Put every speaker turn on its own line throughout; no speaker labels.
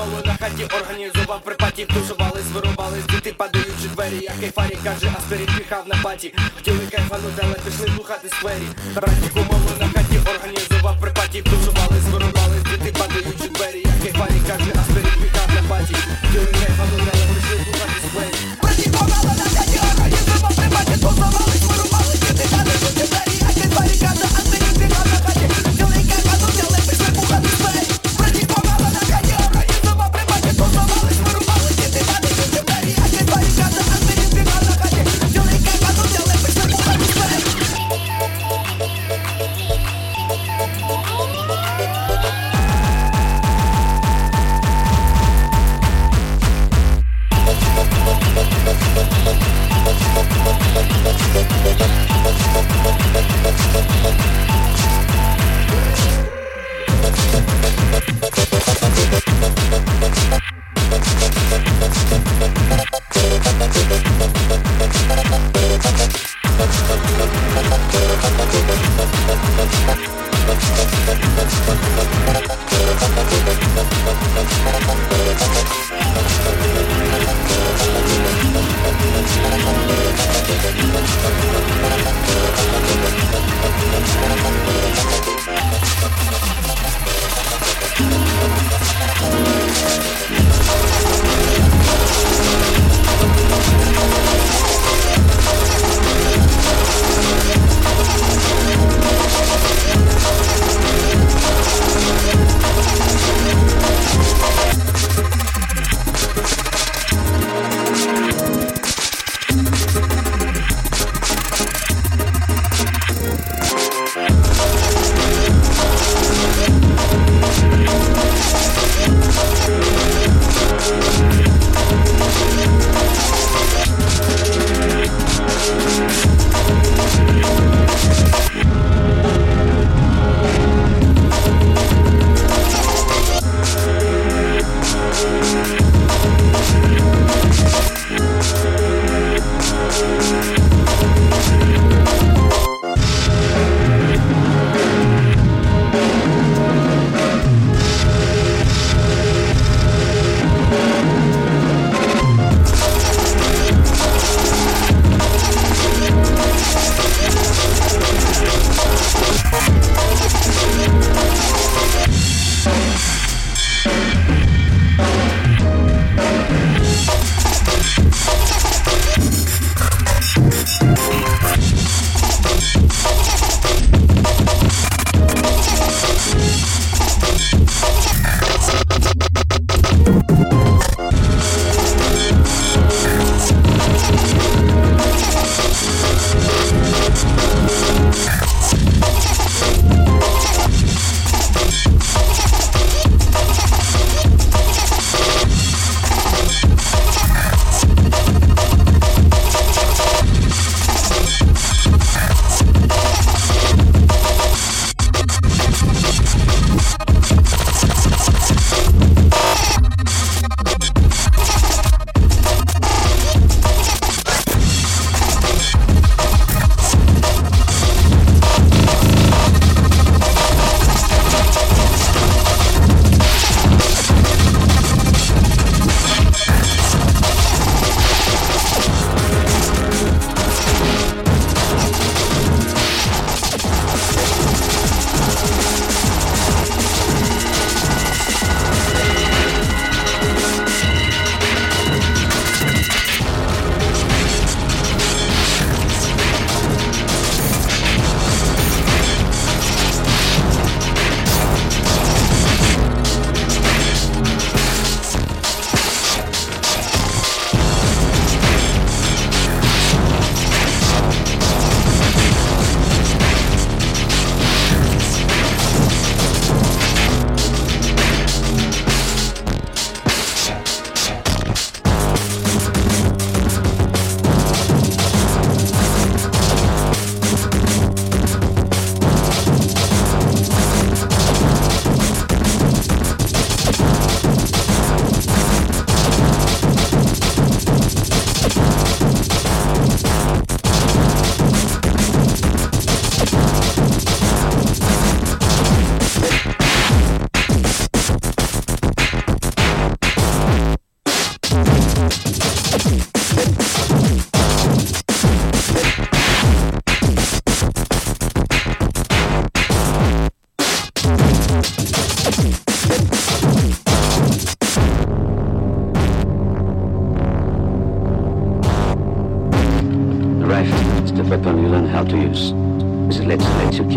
запалу на хаті організував припатів, тушували, вирубались, діти падаючи двері, як кайфарі каже, аспірин піхав на паті. Хотіли кайфанути, але пішли слухати сквері. Братіку мову на хаті організував припатів, тушували.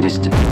Christ.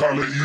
Mentality.